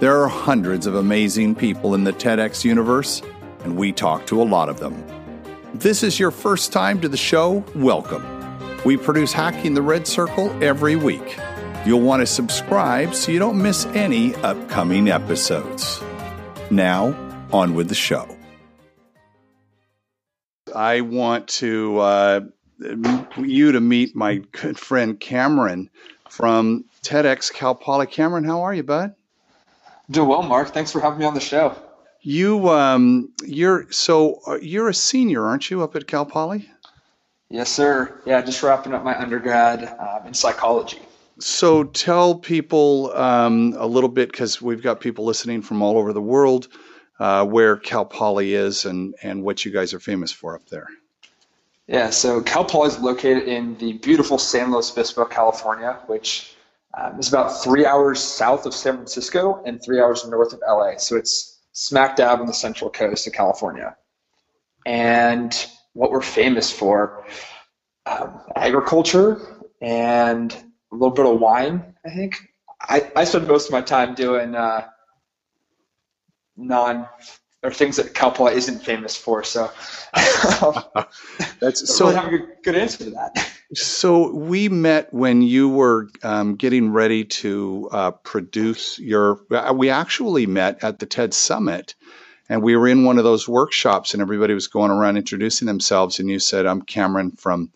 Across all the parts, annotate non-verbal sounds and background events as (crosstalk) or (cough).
There are hundreds of amazing people in the TEDx universe, and we talk to a lot of them. This is your first time to the show, welcome. We produce Hacking the Red Circle every week. You'll want to subscribe so you don't miss any upcoming episodes. Now, on with the show. I want to uh, you to meet my good friend Cameron from TEDx Cal Poly. Cameron, how are you, bud? Doing well, Mark. Thanks for having me on the show. You, um, you're so uh, you're a senior, aren't you, up at Cal Poly? Yes, sir. Yeah, just wrapping up my undergrad um, in psychology. So tell people um, a little bit because we've got people listening from all over the world uh, where Cal Poly is and and what you guys are famous for up there. Yeah, so Cal Poly is located in the beautiful San Luis Obispo, California, which um, is about three hours south of San Francisco and three hours north of LA. So it's smack dab on the central coast of California. And what we're famous for, um, agriculture and a little bit of wine, I think. I, I spend most of my time doing uh, non or things that Cal isn't famous for. So (laughs) (laughs) that's so. Really have a good, good answer to that. So we met when you were um, getting ready to uh, produce your. Uh, we actually met at the TED Summit, and we were in one of those workshops, and everybody was going around introducing themselves, and you said, "I'm Cameron from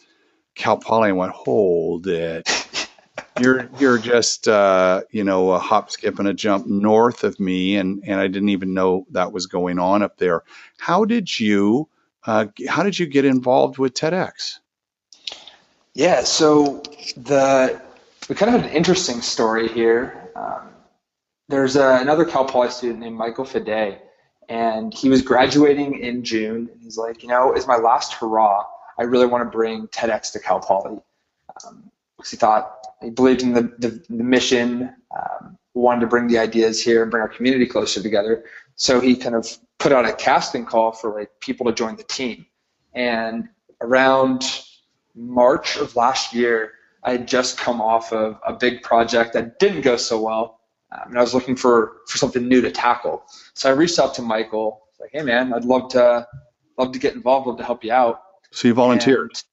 Cal Poly." I went, "Hold it." (laughs) you're you're just uh, you know a hop, skip, and a jump north of me, and and I didn't even know that was going on up there. How did you uh, how did you get involved with TEDx? Yeah, so the we kind of had an interesting story here. Um, there's a, another Cal Poly student named Michael Fede, and he was graduating in June. And he's like, you know, it's my last hurrah, I really want to bring TEDx to Cal Poly. Um, because he thought he believed in the, the, the mission, um, wanted to bring the ideas here and bring our community closer together. So he kind of put out a casting call for like people to join the team. And around March of last year, I had just come off of a big project that didn't go so well, um, and I was looking for for something new to tackle. So I reached out to Michael, like, "Hey, man, I'd love to love to get involved, love to help you out." So you volunteered? And,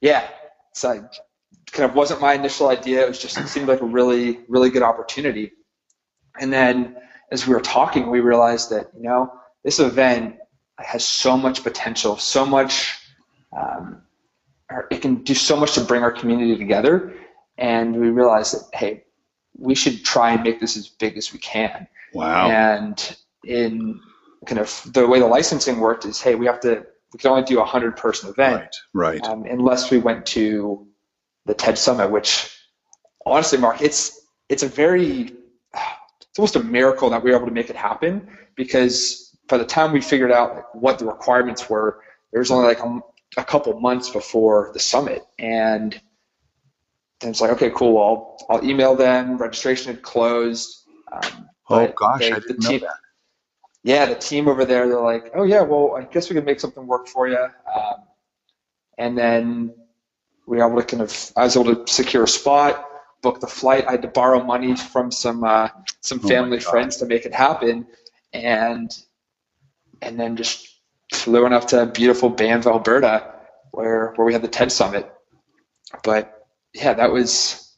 yeah. So I kind of wasn't my initial idea. It was just it seemed like a really really good opportunity. And then as we were talking, we realized that you know this event has so much potential, so much. Um, it can do so much to bring our community together. And we realized that, hey, we should try and make this as big as we can. Wow. And in kind of the way the licensing worked is, hey, we have to, we can only do a 100 person event. Right, right. Um, unless we went to the TED Summit, which honestly, Mark, it's, it's a very, it's almost a miracle that we were able to make it happen because by the time we figured out like, what the requirements were, there was only like a, couple months before the summit, and then it's like, okay, cool. I'll, I'll email them. Registration had closed. Um, oh gosh, they, I didn't team, know that. Yeah, the team over there, they're like, oh yeah, well, I guess we can make something work for you. Um, and then we were able to kind of, I was able to secure a spot, book the flight. I had to borrow money from some uh, some Oh family God. friends to make it happen, and and then just flew enough to beautiful Banff, Alberta, where where we had the TED Summit. But yeah, that was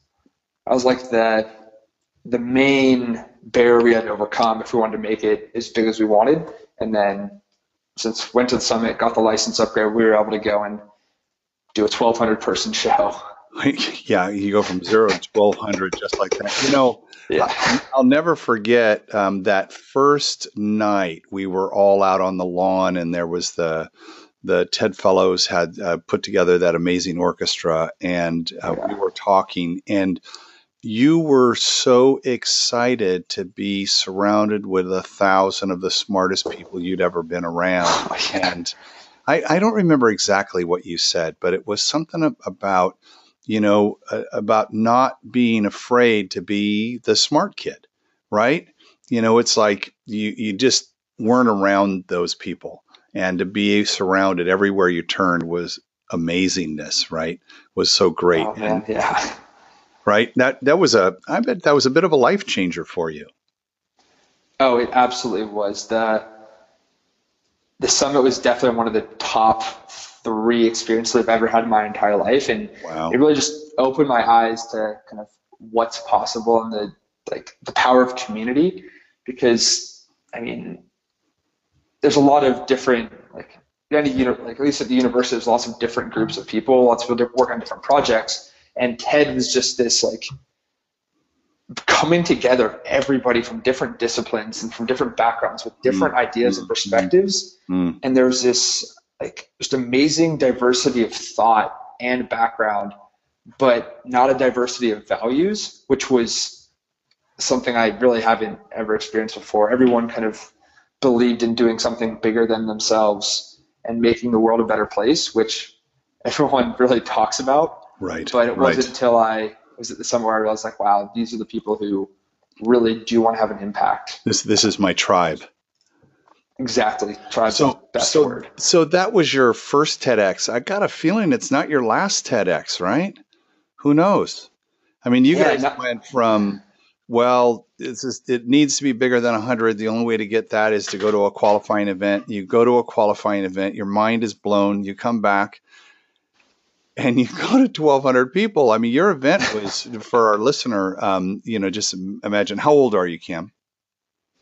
that was like the the main barrier we had to overcome if we wanted to make it as big as we wanted. And then since went to the summit, got the license upgrade, we were able to go and do a 1,200 person (laughs) show. (laughs) yeah, you go from zero to twelve hundred just like that. You know, Yeah. I'll never forget um, that first night we were all out on the lawn, and there was the the TED Fellows had uh, put together that amazing orchestra, and uh, we were talking, and you were so excited to be surrounded with a thousand of the smartest people you'd ever been around. Oh, yeah. And I, I, don't remember exactly what you said, but it was something about, you know, uh, about not being afraid to be the smart kid, right? You know, it's like you, you just weren't around those people. And to be surrounded everywhere you turned was amazingness, right? Was so great. Oh, man, and, yeah (laughs) right? That that was a I bet that was a bit of a life changer for you. Oh, it absolutely was. The the summit was definitely one of the top three experiences I've ever had in my entire life. And wow. it really just opened my eyes to kind of what's possible and the like the power of community because I mean there's a lot of different like any like at least at the university there's lots of different groups of people, lots of people work on different projects and ted was just this like coming together everybody from different disciplines and from different backgrounds with different mm. ideas and mm. perspectives mm. and there's this like just amazing diversity of thought and background but not a diversity of values which was something i really haven't ever experienced before everyone kind of believed in doing something bigger than themselves and making the world a better place which (laughs) everyone really talks about Right. But it wasn't right. until I was at the summer where I realized like, wow, these are the people who really do want to have an impact. This this is my tribe. Exactly. Tribe's so, best so, word. So that was your first TEDx. I got a feeling it's not your last TEDx, right? Who knows? I mean, you yeah, guys not, went from well, just, it needs to be bigger than 100. The only way to get that is to go to a qualifying event. You go to a qualifying event, your mind is blown. You come back, and you (laughs) go to 1200 people i mean your event was for our listener um, you know just imagine how old are you cam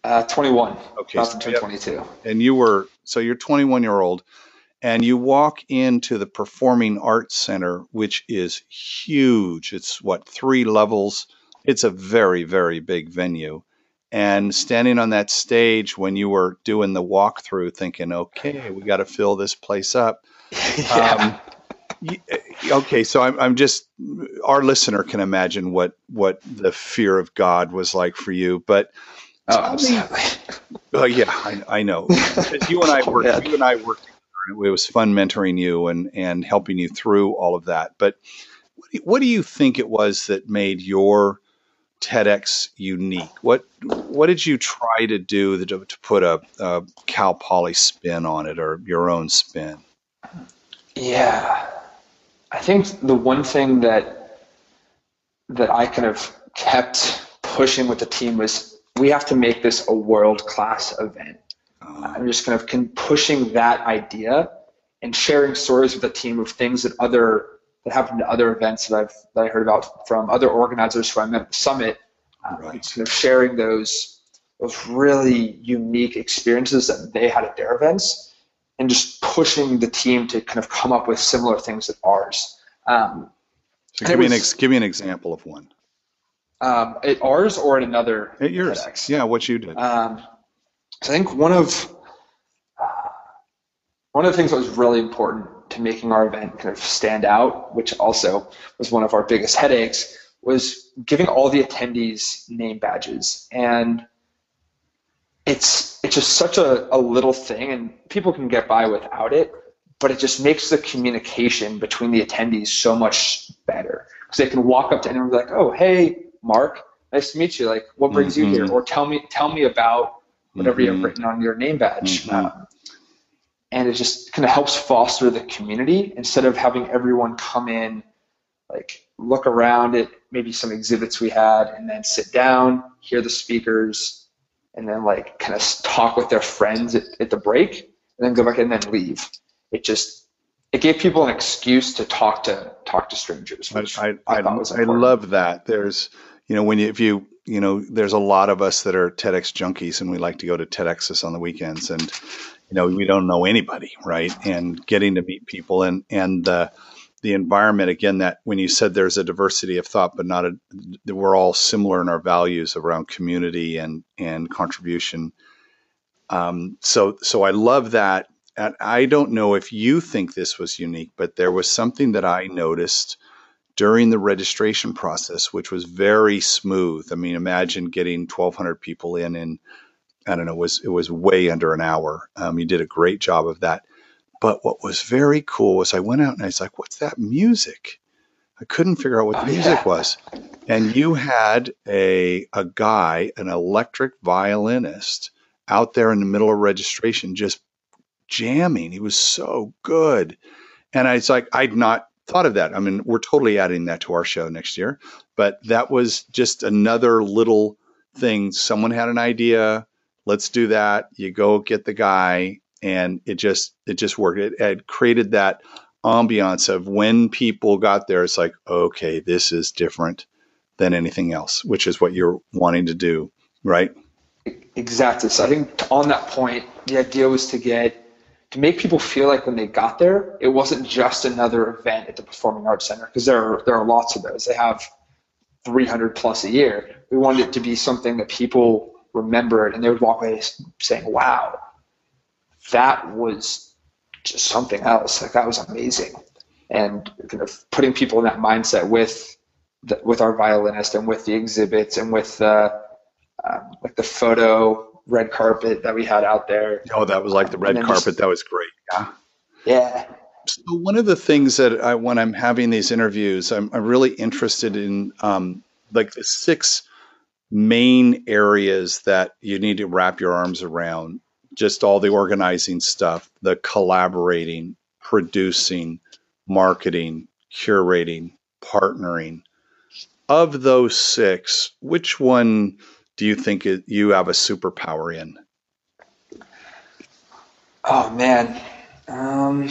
uh, 21 okay so, 22 and you were so you're 21 year old and you walk into the performing arts center which is huge. It's what three levels? It's a very very big venue. And standing on that stage when you were doing the walkthrough thinking okay we got to fill this place up (laughs) yeah. um, okay, so I'm, I'm just our listener can imagine what what the fear of God was like for you, but oh, uh, (laughs) yeah, I, I know. (laughs) you and I worked. You and I worked. It was fun mentoring you and and helping you through all of that. But what do you, what do you think it was that made your TEDx unique? What what did you try to do to, to put a, a Cal Poly spin on it or your own spin? Yeah, I think the one thing that that I kind of kept pushing with the team was we have to make this a world class event. Uh, I'm just kind of pushing that idea and sharing stories with the team of things that other that happened to other events that I've that I heard about from other organizers who I met at the summit. Uh, right. Kind of sharing those those really unique experiences that they had at their events and just pushing the team to kind of come up with similar things at ours. Um, so give me, an ex- give me an example of one. Um, at ours or at another at yours. TEDx? Yeah, what you did. Um, so I think one of one of the things that was really important to making our event kind of stand out, which also was one of our biggest headaches, was giving all the attendees name badges. And it's it's just such a, a little thing and people can get by without it but it just makes the communication between the attendees so much better because they can walk up to anyone and be like oh hey mark nice to meet you like what brings mm-hmm. you here mm-hmm. or tell me tell me about whatever mm-hmm. you have mm-hmm. written on your name badge mm-hmm. um, and it just kind of helps foster the community instead of having everyone come in like look around at maybe some exhibits we had and then sit down hear the speakers and then like kind of talk with their friends at, at the break and then go back and then leave. It just it gave people an excuse to talk to talk to strangers. Which I I, I, I, I love that. There's you know when you, if you you know there's a lot of us that are TEDx junkies and we like to go to TEDx's on the weekends and you know we don't know anybody right? And getting to meet people and and the the environment again that when you said there's a diversity of thought but not a we're all similar in our values around community and and contribution. Um, so so i love that. And i don't know if you think this was unique but there was something that i noticed during the registration process, which was very smooth. I mean, imagine getting 1,200 people in in I don't know, it was it was way under an hour. Um, you did a great job of that. But what was very cool was I went out and I was like, "What's that music?" I couldn't figure out what the oh, music yeah. was. And you had a a guy, an electric violinist, out there in the middle of registration, just jamming. He was so good. And I was like, I'd not thought of that. I mean, we're totally adding that to our show next year, but that was just another little thing. Someone had an idea. Let's do that. You go get the guy, and it just it just worked. It, created that ambiance of when people got there. It's like, okay, this is different than anything else, which is what you're wanting to do, right? Exactly. So I think on that point, the idea was to get to make people feel like when they got there, it wasn't just another event at the Performing Arts Center because there are there are lots of those. They have 300 plus a year. We wanted it to be something that people remembered and they would walk away saying, "Wow, that was just something else. Like that was amazing." And kind of putting people in that mindset with the, with our violinist and with the exhibits and with the um, like the photo red carpet that we had out there. Oh, that was like the red carpet. Just, that was great. Yeah. Yeah. So one of the things that I, when I'm having these interviews, I'm, I'm really interested in um, like the six main areas that you need to wrap your arms around. Just all the organizing stuff, the collaborating, producing, marketing, curating, partnering. Of those six, which one do you think it, you have a superpower in? Oh man, um,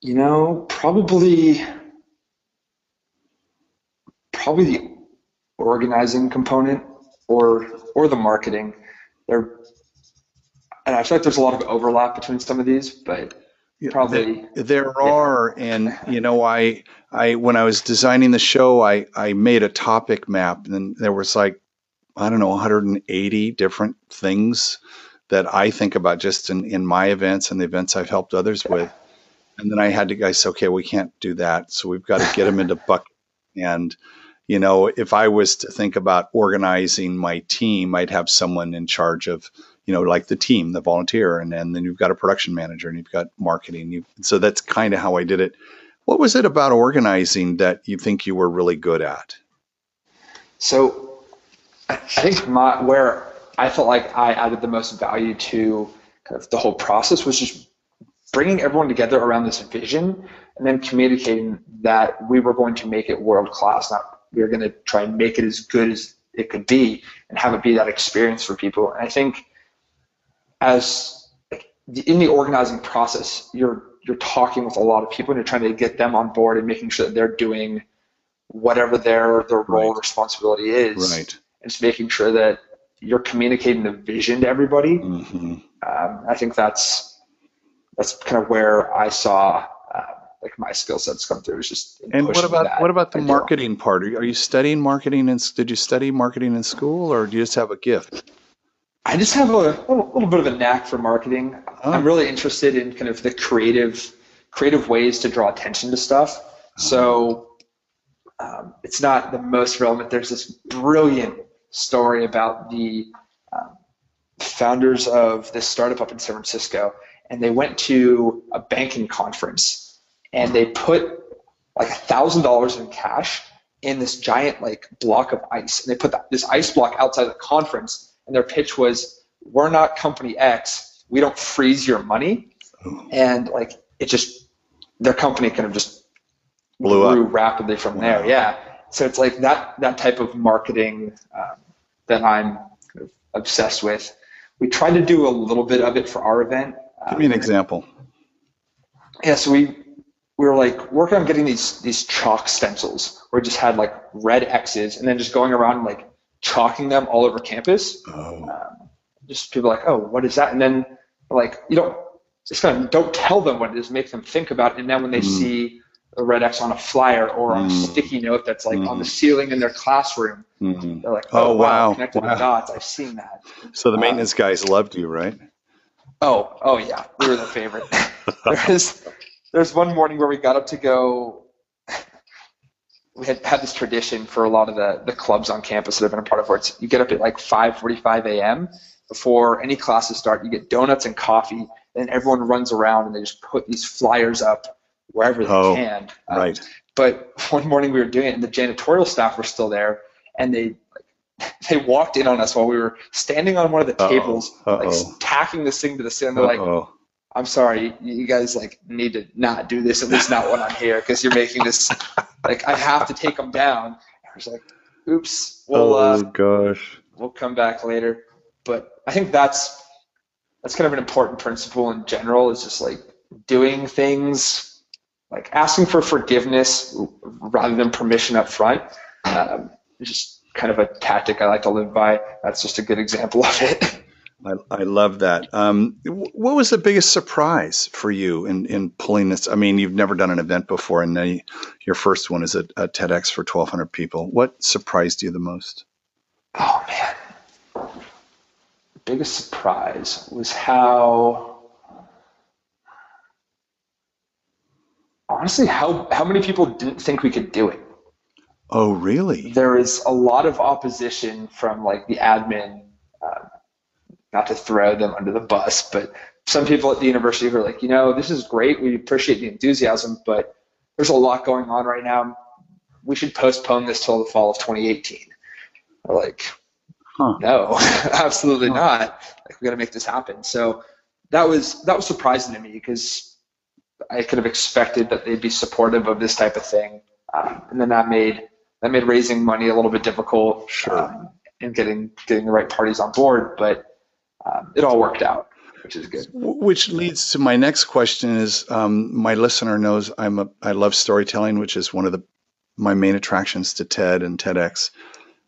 you know, probably, probably the organizing component or or the marketing. There, and I feel like there's a lot of overlap between some of these, but probably. There, there are and you know i i when i was designing the show i i made a topic map and there was like i don't know 180 different things that i think about just in in my events and the events i've helped others with. And then i had to guys okay we can't do that. So we've got to get them into bucket. And you know if i was to think about organizing my team i'd have someone in charge of you know, like the team, the volunteer, and, and then you've got a production manager and you've got marketing. You, so that's kind of how I did it. What was it about organizing that you think you were really good at? So I think my, where I felt like I added the most value to kind of the whole process was just bringing everyone together around this vision and then communicating that we were going to make it world class. Not we were going to try and make it as good as it could be and have it be that experience for people. And I think as in the organizing process, you're you're talking with a lot of people and you're trying to get them on board and making sure that they're doing whatever their their role right. responsibility is. Right. And just making sure that you're communicating the vision to everybody. Mm-hmm. Um, I think that's that's kind of where I saw uh, like my skill sets come through. Is just and what about what about the ideal. marketing part? Are you studying marketing and did you study marketing in school or do you just have a gift? I just have a little, little bit of a knack for marketing. Oh. I'm really interested in kind of the creative creative ways to draw attention to stuff. So um, it's not the most relevant. There's this brilliant story about the um, founders of this startup up in San Francisco, and they went to a banking conference, and they put like a thousand dollars in cash in this giant like block of ice, and they put that, this ice block outside the conference and their pitch was, "We're not company X. We don't freeze your money." And like it just, their company kind of just blew grew up rapidly from wow. there. Yeah. So it's like that that type of marketing um, that I'm kind of obsessed with. We tried to do a little bit of it for our event. Give me an um, example. Yeah, so we we were like working on getting these these chalk stencils where we just had like red X's and then just going around like chalking them all over campus. Oh. Um, just people like, oh, what is that? And then like you don't just kind of don't tell them what it is, make them think about it. And then when they mm. see a red X on a flyer or on mm. a sticky note that's like mm. on the mm. ceiling in their classroom, mm. they're like, oh, oh wow, connected wow. the dots. I've seen that. So the maintenance um, guys loved you, right? Oh, oh yeah, we were the favorite. (laughs) there's there's one morning where we got up to go we had had this tradition for a lot of the the clubs on campus that I've been a part of, where it's you get up at like 5:45 a.m. before any classes start. You get donuts and coffee, and everyone runs around and they just put these flyers up wherever they Oh, can. Um, Right. but one morning we were doing it, and the janitorial staff were still there, and they (laughs) they walked in on us while we were standing on one of the Uh-oh. tables, like Uh-oh. tacking this thing to the ceiling. They're like, Uh-oh. "I'm sorry, you guys like need to not do this, at least not when I'm here, because you're making this like I have to take them down." I was like, "Oops, we'll oh uh, gosh. we'll come back later." But I think that's that's kind of an important principle in general. Is just like doing things like asking for forgiveness rather than permission up front. Um, it's just kind of a tactic I like to live by. That's just a good example of it. (laughs) I, I love that. Um, what was the biggest surprise for you in, in pulling this? I mean, you've never done an event before, and you- your first one is a, a TEDx for 1,200 people. What surprised you the most? Oh man, biggest surprise was how honestly how how many people didn't think we could do it. Oh, really? There was a lot of opposition from like the admin. Not to throw them under the bus, but some people at the university were like, you know, this is great. We appreciate the enthusiasm, but there's a lot going on right now. We should postpone this till the fall of 2018. We're like, Huh. no, (laughs) absolutely Huh. not. Like we got to make this happen. So that was that was surprising to me because I could have expected that they'd be supportive of this type of thing, um, and then that made that made raising money a little bit difficult. Sure. Um, and getting getting the right parties on board, but um, it all worked out, which is good. Which leads to my next question is um, my listener knows I'm a I love storytelling, which is one of the my main attractions to TED and TEDx.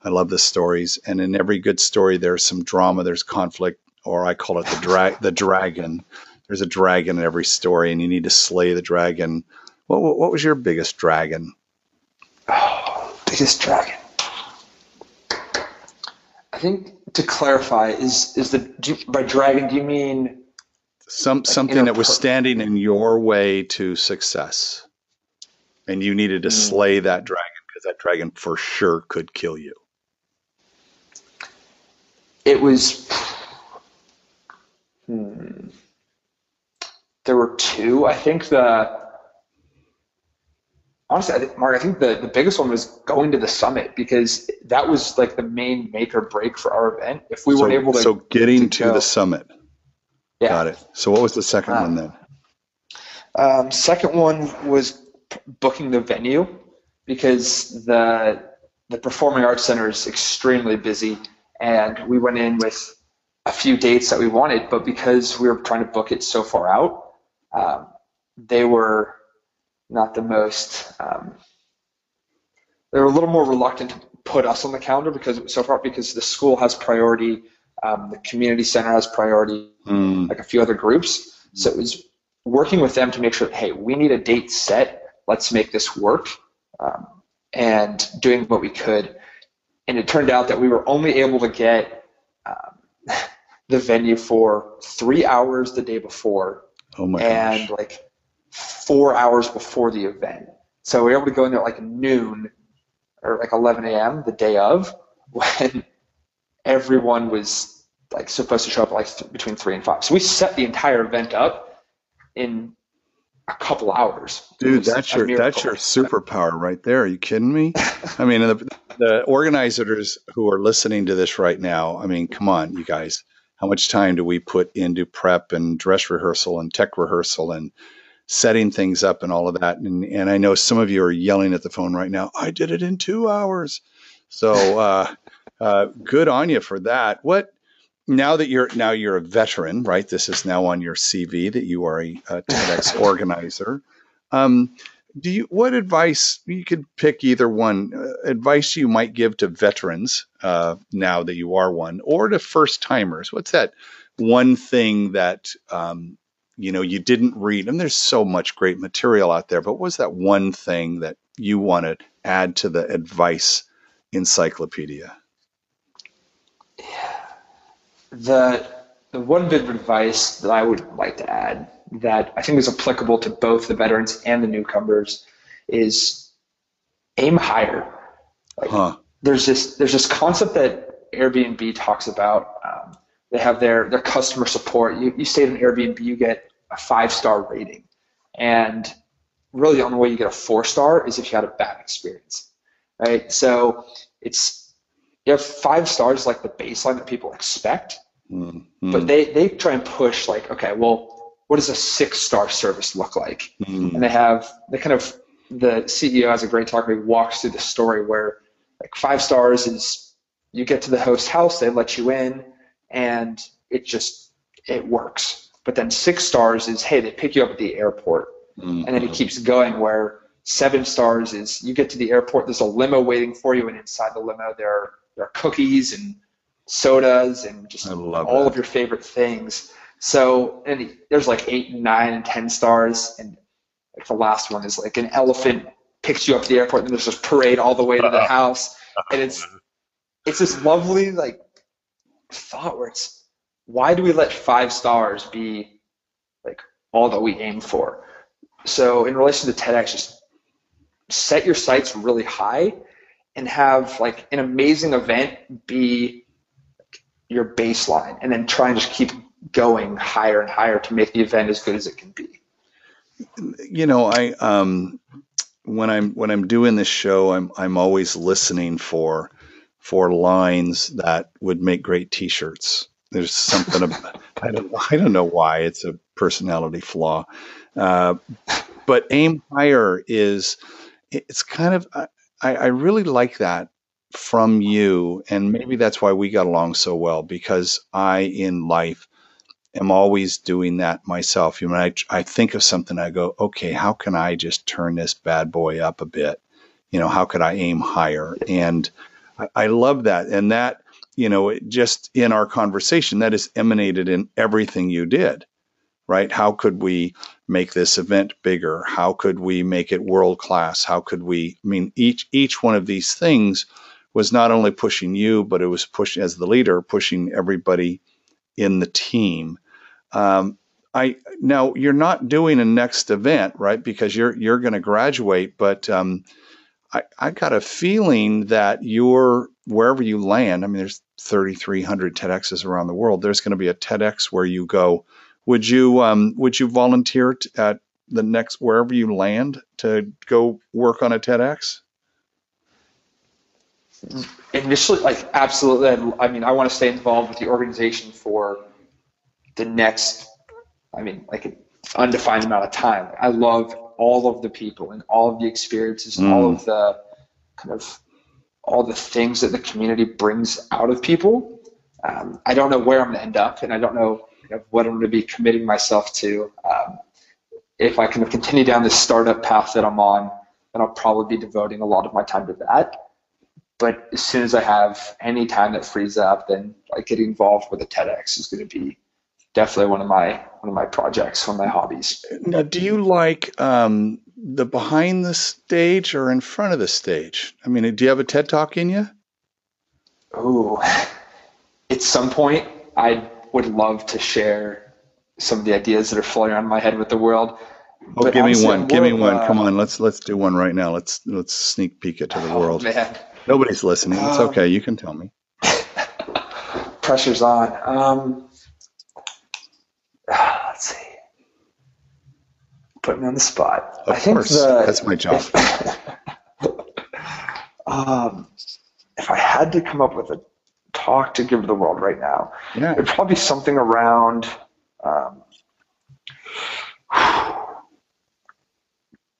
I love the stories, and in every good story, there's some drama, there's conflict, or I call it the drag the dragon. There's a dragon in every story, and you need to slay the dragon. What what, what was your biggest dragon? Oh, biggest dragon. I think to clarify is is the do you- by dragon do you mean Some something that was standing in your way to success, and you needed to Hmm. slay that dragon because that dragon for sure could kill you. it was hmm, there were two i think the honestly I think, mark i think the, the biggest one was going to the summit because that was like the main make or break for our event if we so, weren't able to so getting to to, the summit. yeah Got it. So what was the second Ah. one then? Um, second one was booking the venue because the the Performing Arts Center is extremely busy, and we went in with a few dates that we wanted, but because we were trying to book it so far out, um, they were not the most. Um, they were a little more reluctant to put us on the calendar because so far because the school has priority, um, the community center has priority, Hmm. like a few other groups. So it was working with them to make sure, hey, we need a date set. Let's make this work, um, and doing what we could. And it turned out that we were only able to get um, (laughs) the venue for three hours the day before Oh my and gosh. like four hours before the event. So we were able to go in there at like noon or like 11 a.m. the day of (laughs) when everyone was like supposed to show up like th- between three and five. So we set the entire event up in a couple hours. Dude, that's your that's your superpower right there. Are you kidding me? (laughs) I mean, the, the organizers who are listening to this right now. I mean, come on, you guys. How much time do we put into prep and dress rehearsal and tech rehearsal and setting things up and all of that? And and I know some of you are yelling at the phone right now. I did it in two hours. So uh, (laughs) uh, good on you for that. What now that you're now you're a veteran, right? This is now on your CV that you are a, a TEDx (laughs) organizer. Um, do you what advice you could pick either one uh, advice you might give to veterans uh, now that you are one or to first timers? What's that one thing that um, you know you didn't read? And there's so much great material out there, but what was that one thing that you want to add to the advice encyclopedia? Yeah. The the one bit of advice that I would like to add that I think is applicable to both the veterans and the newcomers is aim higher. Like, huh. There's this there's this concept that Airbnb talks about. Um, they have their their customer support. You you stay at an Airbnb, you get a five star rating, and really the only way you get a four star is if you had a bad experience, right? So it's you have five stars like the baseline that people expect, mm-hmm. but they they try and push like okay, well, what does a six star service look like? Mm-hmm. And they have they kind of the CEO has a great talk where he walks through the story where like five stars is you get to the host house, they let you in, and it just it works. But then six stars is hey, they pick you up at the airport Mm-hmm. And then it keeps going where seven stars is you get to the airport, there's a limo waiting for you, and inside the limo there are, there are cookies and sodas and just all that. of your favorite things. So and there's like eight and nine and ten stars, and like the last one is like an elephant picks you up at the airport, and there's this parade all the way to the (laughs) house, and it's (laughs) it's this lovely like thought where it's why do we let five stars be like all that we aim for? So in relation to TEDx, just set your sights really high and have like an amazing event be your baseline and then try and just keep going higher and higher to make the event as good as it can be. You know, I um when I'm when I'm doing this show, I'm I'm always listening for for lines that would make great T-shirts. There's something about, I don't I don't know why it's a personality flaw, uh, but aim higher is it's kind of I, I really like that from you, and maybe that's why we got along so well because I in life am always doing that myself. You know, I, I think of something, I go, okay, how can I just turn this bad boy up a bit? You know, how could I aim higher? And I, I love that, and that you know, just in our conversation, that is emanated in everything you did right? How could we make this event bigger? How could we make it world class? How could we? I mean, each each one of these things was not only pushing you, but it was pushing as the leader, pushing everybody in the team. Um, I now you're not doing a next event, right? Because you're you're going to graduate, but um, I, I got a feeling that you're wherever you land. I mean, there's 3,300 TEDx's around the world. There's going to be a TEDx where you go would you um, would you volunteer t- at the next wherever you land to go work on a TEDx? Initially, like absolutely. I mean, I want to stay involved with the organization for the next. I mean, like an undefined amount of time. I love all of the people and all of the experiences and mm. all of the kind of all the things that the community brings out of people. Um, I don't know where I'm going to end up, and I don't know of what I'm going to be committing myself to. Um, if I kind of continue down this startup path that I'm on, then I'll probably be devoting a lot of my time to that. But as soon as I have any time that frees up, then like getting involved with a TEDx is going to be definitely one of my one of my projects, one of my hobbies. Now, do you like um, the behind the stage or in front of the stage? I mean, do you have a TED talk in you? Oh, at some point, I would love to share some of the ideas that are floating around my head with the world. Oh, but give me one. Give me one. Uh, Come on, let's let's do one right now. Let's let's sneak peek it to the oh, world. Man. Nobody's listening. It's um, okay. You can tell me. (laughs) pressure's on. Um, let's see. Put me on the spot. Of I think course. The, That's my job. If, (laughs) um, if I had to come up with a talk to give the world right now. Yeah. It'd probably be something around um, (sighs)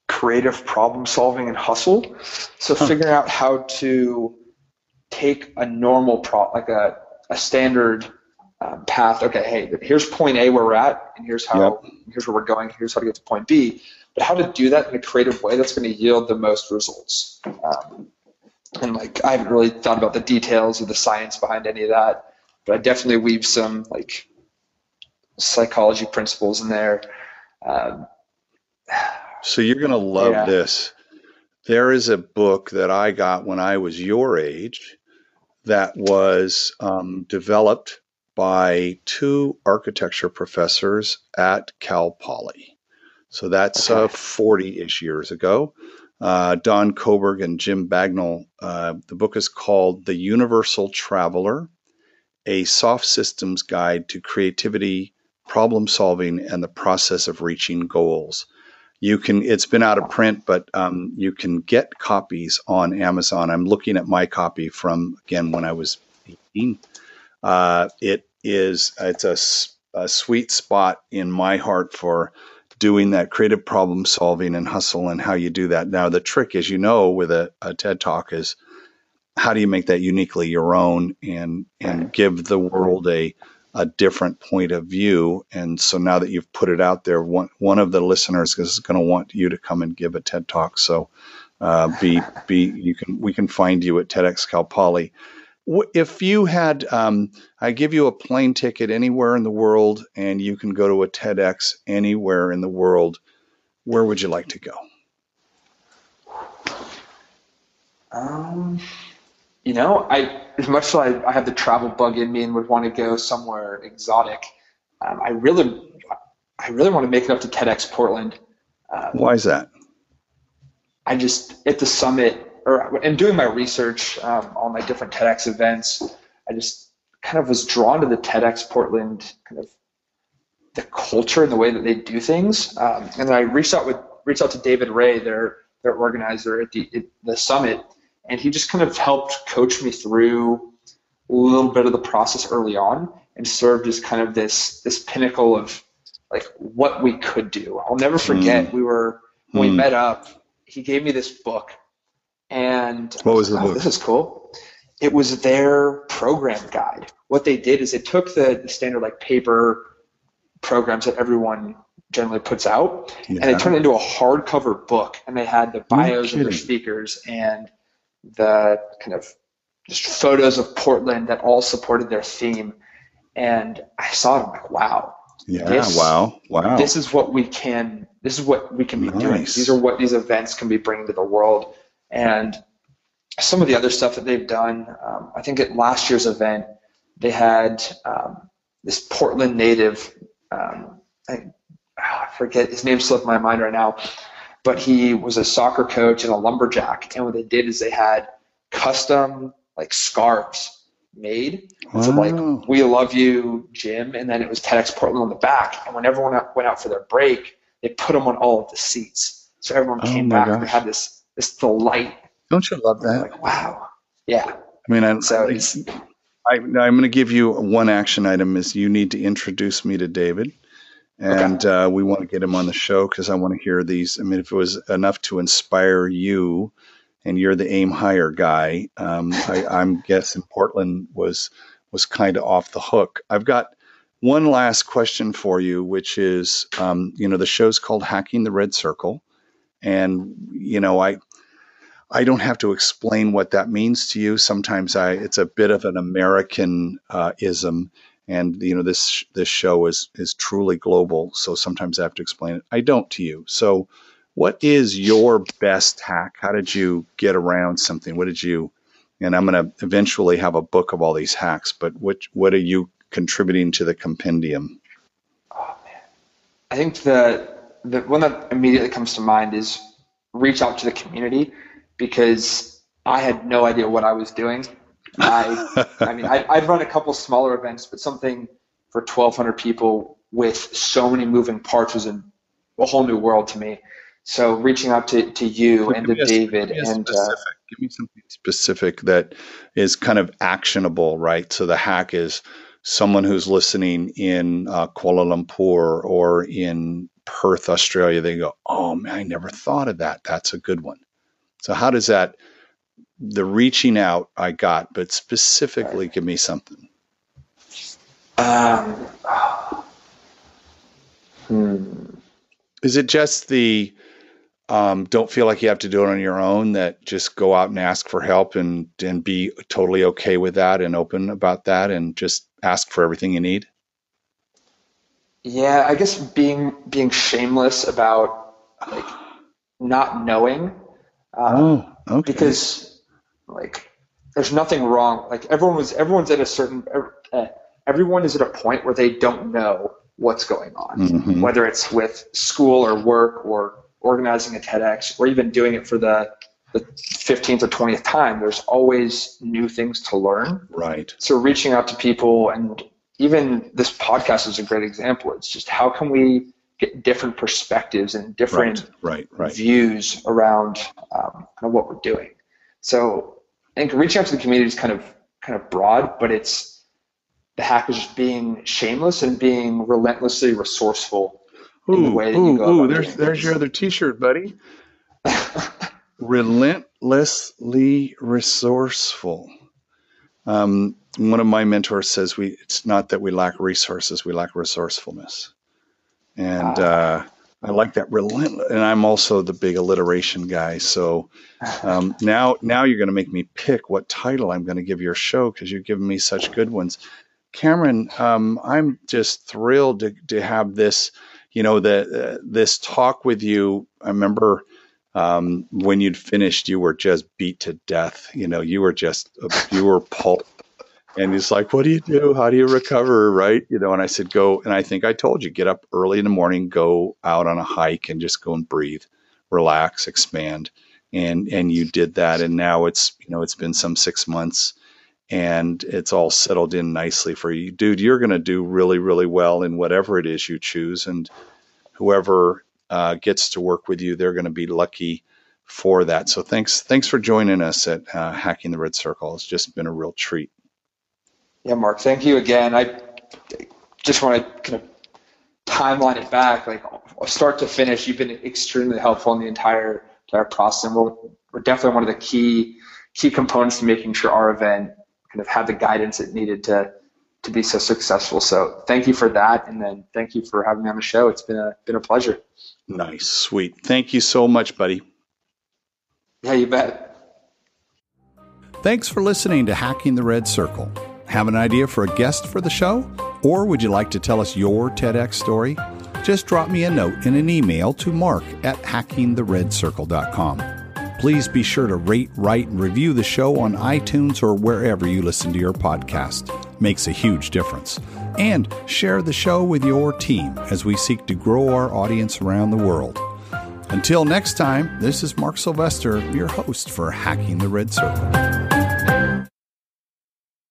creative problem solving and hustle. So huh. figuring out how to take a normal pro like a, a standard um, path. Okay, hey, here's point A where we're at, and here's how yep. here's where we're going. Here's how to get to point B. But how to do that in a creative way that's going to yield the most results. Um, and like I haven't really thought about the details or the science behind any of that, but I definitely weave some like psychology principles in there. Um, so you're gonna love yeah. this. There is a book that I got when I was your age that was um, developed by two architecture professors at Cal Poly. So that's 40 uh, ish years ago. uh, Don Koberg and Jim Bagnall. Uh, the book is called The Universal Traveler A Soft Systems Guide to Creativity, Problem Solving, and the Process of Reaching Goals. You can, it's been out of print, but um, you can get copies on Amazon. I'm looking at my copy from, again, when I was 18. Uh, it is, it's a, a sweet spot in my heart for doing that creative problem solving and hustle and how you do that. Now, the trick, as you know, with a, a TED talk is how do you make that uniquely your own and and give the world a a different point of view. And so now that you've put it out there, one one of the listeners is going to want you to come and give a TED talk. So uh, be be you can we can find you at TEDx Cal Poly if you had, um, I give you a plane ticket anywhere in the world, and you can go to a TEDx anywhere in the world, where would you like to go? Um, you know, I as much as I, I have the travel bug in me and would want to go somewhere exotic, um, I really, I really want to make it up to TEDx Portland. Um, Why is that? I just at the summit or in doing my research um, on my different TEDx events, I just kind of was drawn to the TEDx Portland kind of the culture and the way that they do things. Um, and then I reached out with reached out to David Rae, their their organizer at the at the summit, and he just kind of helped coach me through a little bit of the process early on, and served as kind of this this pinnacle of like what we could do. I'll never forget mm. we were when mm. we met up. He gave me this book and what was the (laughs) oh, book? This is cool. It was their program guide. What they did is they took the, the standard like paper programs that everyone generally puts out, yeah. and they turned it into a hardcover book. And they had the bios of their speakers and the kind of just photos of Portland that all supported their theme. And I saw it. I'm like, wow. Yeah. This, wow. Wow. This is what we can. This is what we can be nice. doing. These are what these events can be bringing to the world. And some of the other stuff that they've done, um, I think at last year's event, they had um, this Portland native, um, I, I, forget his name slipped my mind right now, but he was a soccer coach and a lumberjack. And what they did is they had custom like scarves made wow. from like "We love you, Jim," and then it was TEDx Portland on the back. And when everyone went out for their break, they put them on all of the seats, so everyone oh came back gosh. and had this this delight. Don't you love that? Like, wow. Yeah. I mean, I, so I, am going to give you one action item is you need to introduce me to David. And okay. uh, we want to get him on the show because I want to hear these. I mean, if it was enough to inspire you and you're the aim higher guy, um, I, I'm guessing Portland was was kind of off the hook. I've got one last question for you, which is, um, you know, the show's called Hacking the Red Circle, and you know i i don't have to explain what that means to you. Sometimes i it's a bit of an american uh, ism and you know this this show is is truly global so sometimes i have to explain it. I don't to you. So what is your best hack? How did you get around something? What did you and i'm going to eventually have a book of all these hacks but what what are you contributing to the compendium? Oh man. I think the the one that immediately comes to mind is reach out to the community because I had no idea what I was doing. I, (laughs) I mean, I, I'd run a couple smaller events, but something for 1,200 people with so many moving parts was a, a whole new world to me. So reaching out to, to you and to David and uh, give me something specific that is kind of actionable, right? So the hack is someone who's listening in uh, Kuala Lumpur or in Perth, Australia, they go, oh man, I never thought of that. That's a good one. So how does that the reaching out I got, but specifically give me something. Um, hmm. Is it just the um, don't feel like you have to do it on your own? That just go out and ask for help and and be totally okay with that and open about that and just ask for everything you need. Yeah, I guess being being shameless about like not knowing. Um, oh, okay. Because like there's nothing wrong. Like everyone was everyone's at a certain uh, everyone is at a point where they don't know what's going on, mm-hmm. whether it's with school or work or organizing a TEDx or even doing it for the the 15th or 20th time, there's always new things to learn. Right. So reaching out to people and even this podcast is a great example. It's just how can we get different perspectives and different right, right, right. views around um, kind of what we're doing. So I think reaching out to the community is kind of kind of broad, but it's the hack is just being shameless and being relentlessly resourceful ooh, in the way that ooh, you go. Ooh, there's there's your other T-shirt, buddy. (laughs) relentlessly resourceful. Um, one of my mentors says we it's not that we lack resources, we lack resourcefulness. And uh, I like that relentless. And I'm also the big alliteration guy. So um, now now you're going to make me pick what title I'm going to give your show because you've given me such good ones. Cameron, um, I'm just thrilled to, to have this, you know, the uh, this talk with you. I remember um, when you'd finished, you were just beat to death. You know, you were just you were pulp. And he's like, "What do you do? How do you recover?" Right? You know. And I said, "Go." And I think I told you, get up early in the morning, go out on a hike, and just go and breathe, relax, expand. And and you did that. And now it's you know it's been some six months, and it's all settled in nicely for you, dude. You're going to do really really well in whatever it is you choose, and whoever uh, gets to work with you, they're going to be lucky for that. So thanks, thanks for joining us at uh, Hacking the Red Circle. It's just been a real treat. Yeah, Mark, thank you again. I just want to kind of timeline it back, like start to finish. You've been extremely helpful in the entire entire process, and we're, we're definitely one of the key key components to making sure our event kind of had the guidance it needed to to be so successful. So thank you for that, and then thank you for having me on the show. It's been a been a pleasure. Nice, sweet. Thank you so much, buddy. Yeah, you bet. Thanks for listening to Hacking the Red Circle. Have an idea for a guest for the show? Or would you like to tell us your TEDx story? Just drop me a note in an email to mark at hackingtheredcircle.com. Please be sure to rate, write, and review the show on iTunes or wherever you listen to your podcast. Makes a huge difference. And share the show with your team as we seek to grow our audience around the world. Until next time, this is Mark Sylvester, your host for Hacking the Red Circle.